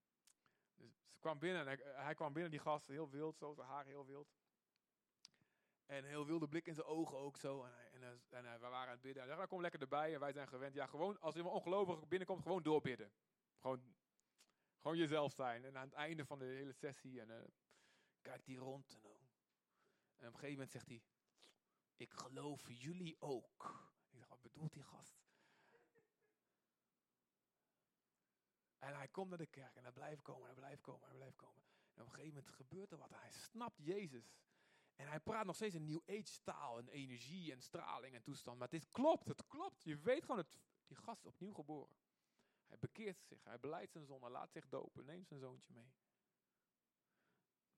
Dus ze kwam binnen en hij, hij, kwam binnen, die gast, heel wild, zo, zijn haar heel wild. En heel wilde blik in zijn ogen ook zo. En, en, we waren aan het bidden. Hij zei, nou, kom lekker erbij. En wij zijn gewend, ja, gewoon, als iemand ongelovig binnenkomt, gewoon doorbidden. Gewoon, gewoon jezelf zijn. En aan het einde van de hele sessie, en kijkt hij rond. En op een gegeven moment zegt hij, ik geloof jullie ook. Ik dacht, wat bedoelt die gast? En hij komt naar de kerk en hij blijft komen, hij blijft komen, hij blijft komen. En op een gegeven moment gebeurt er wat. Hij snapt Jezus. En hij praat nog steeds een New Age taal en energie en straling en toestand. Maar dit klopt, het klopt. Je weet gewoon, het, die gast is opnieuw geboren. Hij bekeert zich, hij beleidt zijn zonde, laat zich dopen, neemt zijn zoontje mee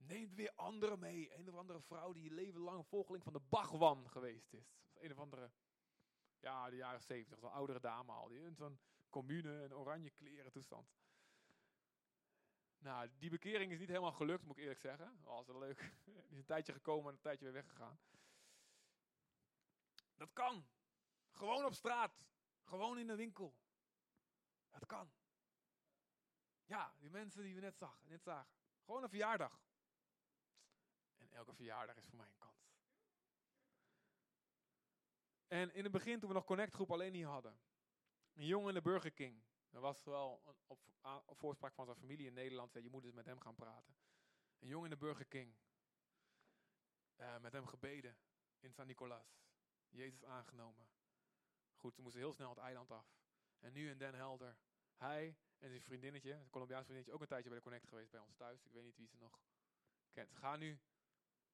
neemt weer anderen mee. Een of andere vrouw die leven lang volgeling van de Bhagwan geweest is. Een of andere, ja, de jaren zeventig, zo'n oudere dame al. Die in zo'n commune, een oranje kleren toestand. Nou, die bekering is niet helemaal gelukt, moet ik eerlijk zeggen. Was leuk. (laughs) Die is een tijdje gekomen en een tijdje weer weggegaan. Dat kan. Gewoon op straat. Gewoon in de winkel. Dat kan. Ja, die mensen die we net, zag, net zagen. Gewoon een verjaardag. Elke verjaardag is voor mij een kans. En in het begin, toen we nog Connect Groep alleen niet hadden. Een jongen in de Burger King. Dat was wel een, op, voorspraak van zijn familie in Nederland. Zei, je moet eens met hem gaan praten. Een jongen in de Burger King. Uh, met hem gebeden in San Nicolas. Jezus aangenomen. Goed, ze moesten heel snel het eiland af. En nu in Den Helder. Hij en zijn vriendinnetje, een Colombiaans vriendinnetje, ook een tijdje bij de Connect geweest bij ons thuis. Ik weet niet wie ze nog kent. Ga nu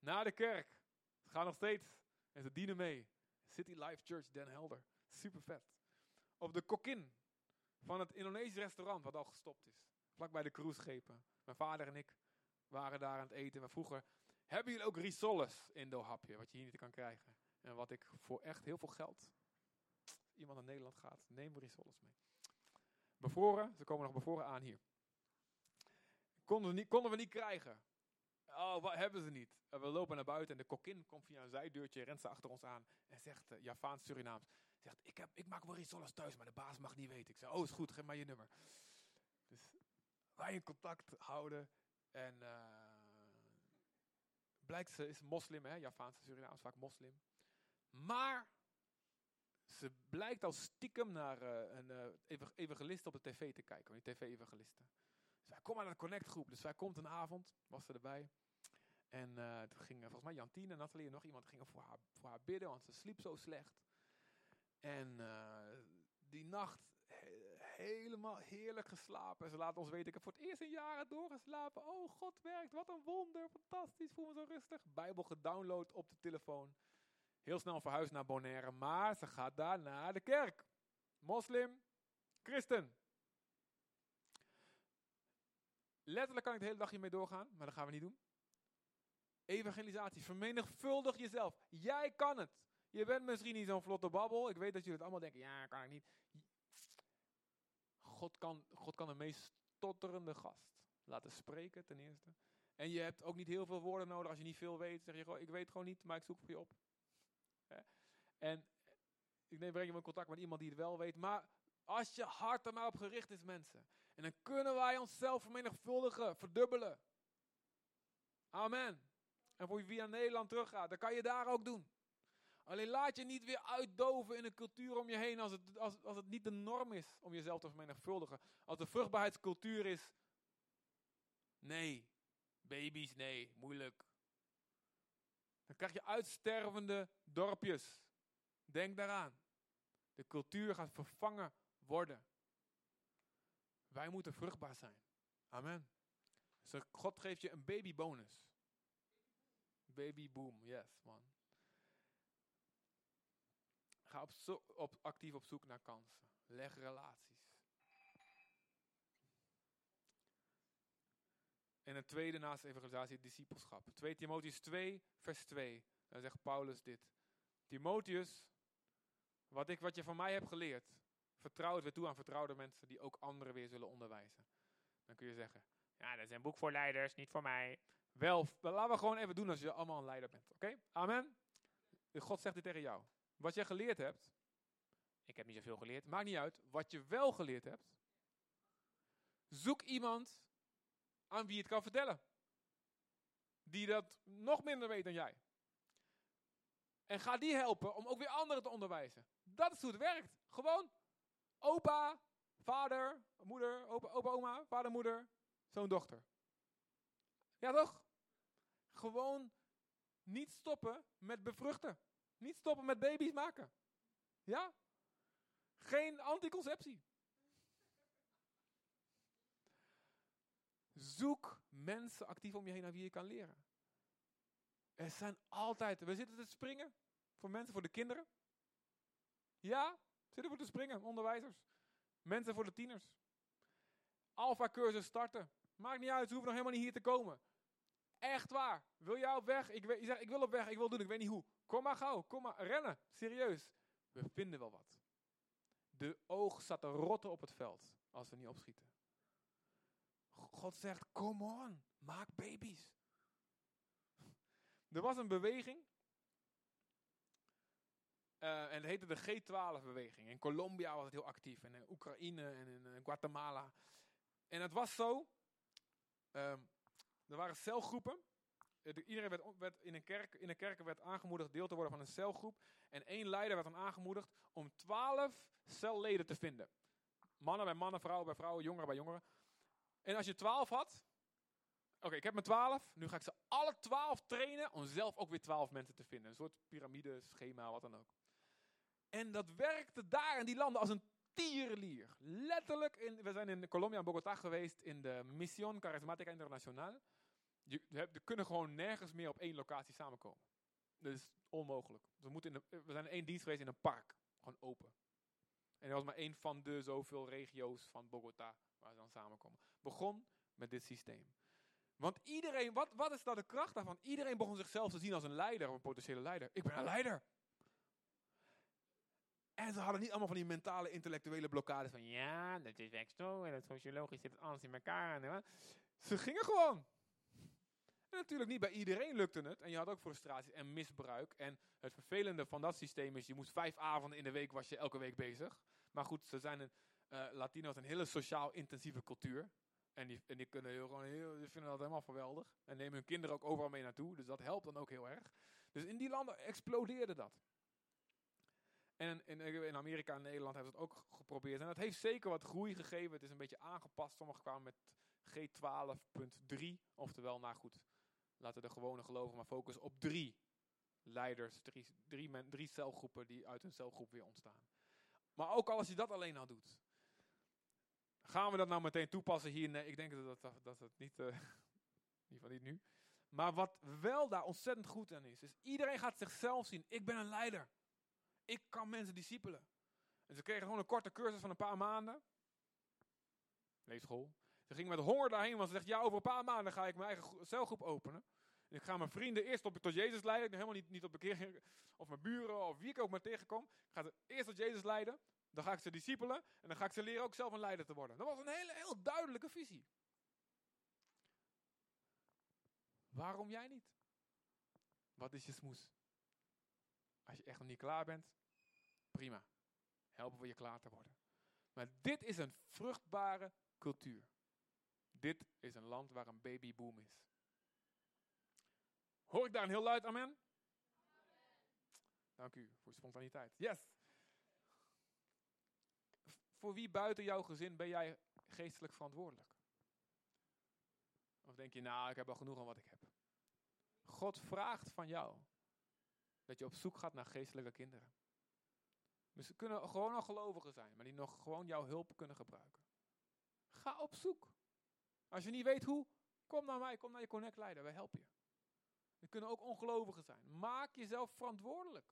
naar de kerk. Ze gaan nog steeds. En ze dienen mee. City Life Church Den Helder. Super vet. Op de kokin van het Indonesische restaurant, wat al gestopt is. Vlakbij de cruiseschepen. Mijn vader en ik waren daar aan het eten. Maar vroeger, hebben jullie ook risoles in hapje, wat je hier niet kan krijgen? En wat ik voor echt heel veel geld, iemand naar Nederland gaat, neem risoles mee. Bevroren, ze komen nog bevroren aan hier. Konden we niet, konden we niet krijgen. Oh, wat hebben ze niet? we lopen naar buiten en de kokkin komt via een zijdeurtje, rent ze achter ons aan en zegt, uh, Surinaams, zegt, ik, heb, ik maak wel risoles thuis, maar de baas mag niet weten. Ik zeg, oh is goed, geef mij je nummer. Dus wij in contact houden En blijkt ze is moslim, hè? Javaanse Surinaams, vaak moslim. Maar ze blijkt al stiekem naar een uh, evangelist op de tv te kijken, die tv-evangelisten. Dus wij komen naar de Connect groep, dus wij komt een avond, was ze erbij. En uh, toen gingen volgens mij Jantine Nathalie en nog iemand gingen voor haar, voor haar bidden, want ze sliep zo slecht. En die nacht helemaal heerlijk geslapen. En ze laten ons weten, ik heb voor het eerst in jaren doorgeslapen. Oh, God werkt, wat een wonder, fantastisch, voel me zo rustig. Bijbel gedownload op de telefoon. Heel snel verhuisd naar Bonaire, maar ze gaat daar naar de kerk. Moslim, christen. Letterlijk kan ik de hele dag hiermee doorgaan, maar dat gaan we niet doen. Evangelisatie, vermenigvuldig jezelf. Jij kan het. Je bent misschien niet zo'n vlotte babbel. Ik weet dat jullie het allemaal denken, ja, kan ik niet. God kan, God kan een meest stotterende gast laten spreken, ten eerste. En je hebt ook niet heel veel woorden nodig. Als je niet veel weet, zeg je gewoon, ik weet gewoon niet, maar ik zoek voor je op. En ik neem, breng je in contact met iemand die het wel weet. Maar als je hart er maar op gericht is, mensen. En dan kunnen wij onszelf vermenigvuldigen, verdubbelen. Amen. En voor je via Nederland teruggaat, dan kan je daar ook doen. Alleen laat je niet weer uitdoven in een cultuur om je heen als het, als, als het niet de norm is om jezelf te vermenigvuldigen. Als de vruchtbaarheidscultuur is, nee, baby's, nee, moeilijk. Dan krijg je uitstervende dorpjes. Denk daaraan. De cultuur gaat vervangen worden. Wij moeten vruchtbaar zijn. Amen. Dus God geeft je een babybonus. Babyboom, yes man. Ga op, op, actief op zoek naar kansen. Leg relaties. En een tweede naast evangelisatie, discipelschap. 2 Timotheus 2, vers 2. Dan zegt Paulus dit. Timotheus, wat, ik, wat je van mij hebt geleerd, vertrouw het weer toe aan vertrouwde mensen die ook anderen weer zullen onderwijzen. Dan kun je zeggen, ja, dat is een boek voor leiders, niet voor mij. Wel, laten we gewoon even doen als je allemaal een leider bent. Oké? Amen? God zegt dit tegen jou. Wat je geleerd hebt, ik heb niet zoveel geleerd, maakt niet uit. Wat je wel geleerd hebt, zoek iemand aan wie het kan vertellen. Die dat nog minder weet dan jij. En ga die helpen om ook weer anderen te onderwijzen. Dat is hoe het werkt. Gewoon opa, vader, moeder, opa, opa oma, vader, moeder, zoon, dochter. Ja toch? Gewoon niet stoppen met bevruchten. Niet stoppen met baby's maken. Ja? Geen anticonceptie. Zoek mensen actief om je heen naar wie je kan leren. Er zijn altijd, we zitten te springen voor mensen, voor de kinderen. Ja, zitten voor te springen, onderwijzers. Mensen voor de tieners. Alpha cursus starten. Maakt niet uit, ze hoeven nog helemaal niet hier te komen. Echt waar. Wil jij op weg? Ik, je zegt, ik wil op weg, ik wil doen, ik weet niet hoe. Kom maar gauw, kom maar, rennen. Serieus. We vinden wel wat. De oog staat te rotten op het veld als we niet opschieten. God zegt, come on, maak baby's. (laughs) Er was een beweging. Uh, en het heette de G12-beweging. In Colombia was het heel actief. En in Oekraïne en in, Guatemala. En het was zo. Um, er waren celgroepen. Iedereen werd, werd, in, een kerk, in een kerk werd aangemoedigd deel te worden van een celgroep. En één leider werd dan aangemoedigd om twaalf celleden te vinden. Mannen bij mannen, vrouwen bij vrouwen, jongeren bij jongeren. En als je twaalf had, oké, ik heb mijn twaalf, nu ga ik ze alle twaalf trainen om zelf ook weer twaalf mensen te vinden. Een soort piramide, schema, wat dan ook. En dat werkte daar in die landen als een tierenlier. Letterlijk, we zijn in Colombia en Bogotá geweest in de Mission Charismatica Internacional. Je, er kunnen gewoon nergens meer op één locatie samenkomen. Dat is onmogelijk. We, moeten in we zijn in één dienst geweest in een park. Gewoon open. En er was maar één van de zoveel regio's van Bogota waar ze dan samenkomen. Begon met dit systeem. Want iedereen, wat, wat is nou de kracht daarvan? Iedereen begon zichzelf te zien als een leider, een potentiële leider. Ik ben een leider. En ze hadden niet allemaal van die mentale, intellectuele blokkades van ja, dat is echt zo en dat sociologisch zit het anders in elkaar. Ze gingen gewoon. Natuurlijk niet bij iedereen lukte het. En je had ook frustratie en misbruik. En het vervelende van dat systeem is, je moest vijf avonden in de week was je elke week bezig. Maar goed, ze zijn een, uh, Latino's een hele sociaal intensieve cultuur. En die, en die kunnen heel, gewoon heel, die vinden dat helemaal geweldig. En nemen hun kinderen ook overal mee naartoe. Dus dat helpt dan ook heel erg. Dus in die landen explodeerde dat. En in, in Amerika en Nederland hebben ze het ook geprobeerd. En dat heeft zeker wat groei gegeven. Het is een beetje aangepast. Sommigen kwamen met G12.3. Oftewel, nou goed, laten de gewone gelovigen maar focussen op drie leiders. Drie, drie, drie celgroepen die uit een celgroep weer ontstaan. Maar ook al als je dat alleen al doet. Gaan we dat nou meteen toepassen hier? Nee, ik denk dat, dat, dat het niet, uh, (laughs) in niet nu. Maar wat wel daar ontzettend goed aan is, is iedereen gaat zichzelf zien. Ik ben een leider. Ik kan mensen discipelen. En ze kregen gewoon een korte cursus van een paar maanden. Leefschool. Ze gingen met honger daarheen, want ze zegt, ja, over een paar maanden ga ik mijn eigen celgroep openen. En ik ga mijn vrienden eerst op, tot Jezus leiden. Ik helemaal niet, niet op bekering, of mijn buren, of wie ik ook maar tegenkom. Ik ga ze eerst tot Jezus leiden. Dan ga ik ze discipelen. En dan ga ik ze leren ook zelf een leider te worden. Dat was een hele, heel duidelijke visie. Waarom jij niet? Wat is je smoes? Als je echt nog niet klaar bent, prima. Helpen we je klaar te worden. Maar dit is een vruchtbare cultuur. Dit is een land waar een babyboom is. Hoor ik daar een heel luid amen? amen? Dank u voor spontaniteit. Yes. Voor wie buiten jouw gezin ben jij geestelijk verantwoordelijk? Of denk je, nou, ik heb al genoeg aan wat ik heb. God vraagt van jou dat je op zoek gaat naar geestelijke kinderen. Dus ze kunnen gewoon al gelovigen zijn, maar die nog gewoon jouw hulp kunnen gebruiken. Ga op zoek. Als je niet weet hoe, kom naar mij, kom naar je Connect leider, wij helpen je. Er kunnen ook ongelovigen zijn. Maak jezelf verantwoordelijk.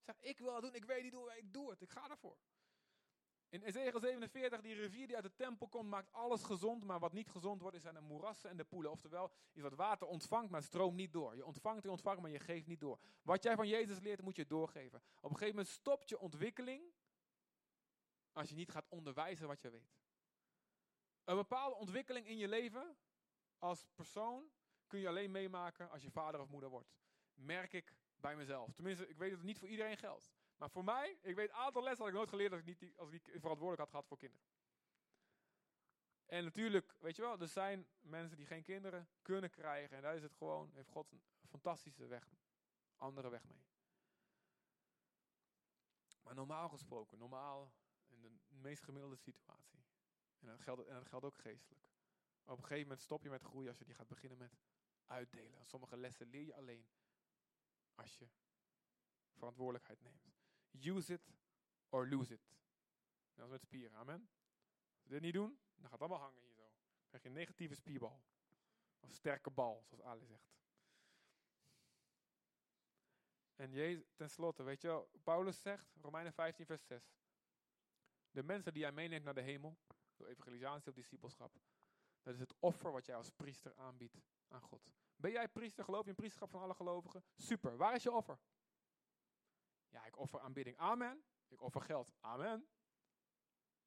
Zeg, ik wil het doen, ik weet niet hoe, ik doe het, ik ga ervoor. In Ezekiel 47, die rivier die uit de tempel komt, maakt alles gezond. Maar wat niet gezond wordt, zijn de moerassen en de poelen. Oftewel, is wat water ontvangt, maar stroomt niet door. Je ontvangt en ontvangt, maar je geeft niet door. Wat jij van Jezus leert, moet je doorgeven. Op een gegeven moment stopt je ontwikkeling als je niet gaat onderwijzen wat je weet. Een bepaalde ontwikkeling in je leven als persoon kun je alleen meemaken als je vader of moeder wordt. Merk ik bij mezelf. Tenminste, ik weet dat het niet voor iedereen geldt. Maar voor mij, ik weet een aantal lessen had ik nooit geleerd als ik niet als ik niet verantwoordelijk had gehad voor kinderen. En natuurlijk, weet je wel, er zijn mensen die geen kinderen kunnen krijgen. En daar is het gewoon, heeft God een fantastische weg, andere weg mee. Maar normaal gesproken, normaal, in de meest gemiddelde situatie. En dat geldt, en ook geestelijk. op een gegeven moment stop je met groeien als je die gaat beginnen met uitdelen. Sommige lessen leer je alleen als je verantwoordelijkheid neemt. Use it or lose it. Dat is met spieren, amen. Als we dit niet doen, dan gaat het allemaal hangen hier zo. Dan krijg je een negatieve spierbal. Of sterke bal, zoals Ali zegt. En Jezus, tenslotte, weet je wel, Paulus zegt, Romeinen 15 vers 6. De mensen die jij meeneemt naar de hemel, door evangelisatie of discipelschap, dat is het offer wat jij als priester aanbiedt aan God. Ben jij priester, geloof je in priesterschap van alle gelovigen? Super, waar is je offer? Ja, ik offer aanbidding. Amen. Ik offer geld. Amen.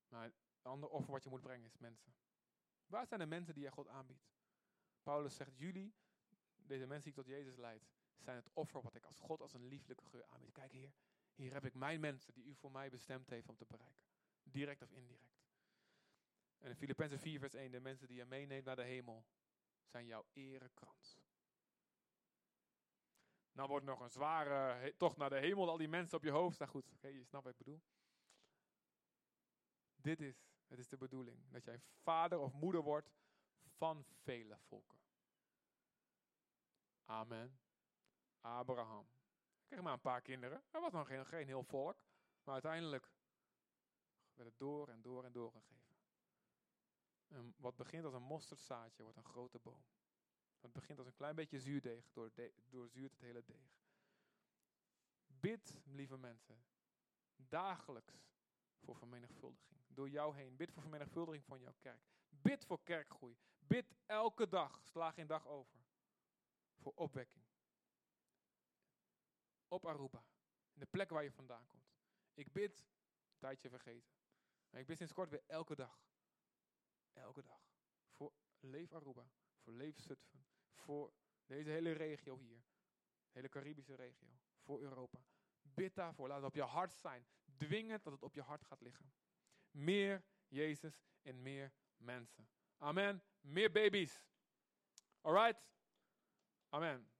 Maar het andere offer wat je moet brengen is mensen. Waar zijn de mensen die je God aanbiedt? Paulus zegt, jullie, deze mensen die ik tot Jezus leid, zijn het offer wat ik als God als een lieflijke geur aanbied. Kijk hier, hier heb ik mijn mensen die u voor mij bestemd heeft om te bereiken. Direct of indirect. En in Filippenzen 4 vers 1, de mensen die je meeneemt naar de hemel, zijn jouw erekrans. Nou wordt nog een zware tocht naar de hemel, al die mensen op je hoofd. Nou goed, oké, je snapt wat ik bedoel. Dit is, het is de bedoeling, dat jij vader of moeder wordt van vele volken. Amen. Abraham. Ik kreeg maar een paar kinderen. Er was nog geen, geen heel volk. Maar uiteindelijk werd het door en door en doorgegeven. Wat begint als een mosterdzaadje wordt een grote boom. Het begint als een klein beetje zuurdeeg, door doorzuurt het hele deeg. Bid, lieve mensen, dagelijks voor vermenigvuldiging. Door jou heen. Bid voor vermenigvuldiging van jouw kerk. Bid voor kerkgroei. Bid elke dag, sla geen dag over. Voor opwekking. Op Aruba. In de plek waar je vandaan komt. Ik bid, tijdje vergeten. Maar ik bid sinds kort weer elke dag. Elke dag. Voor Leef Aruba voor Leef Zutphen, voor deze hele regio hier, de hele Caribische regio, voor Europa. Bid daarvoor, laat het op je hart zijn. Dwing het dat het op je hart gaat liggen. Meer Jezus en meer mensen. Amen. Meer baby's. Alright? Amen.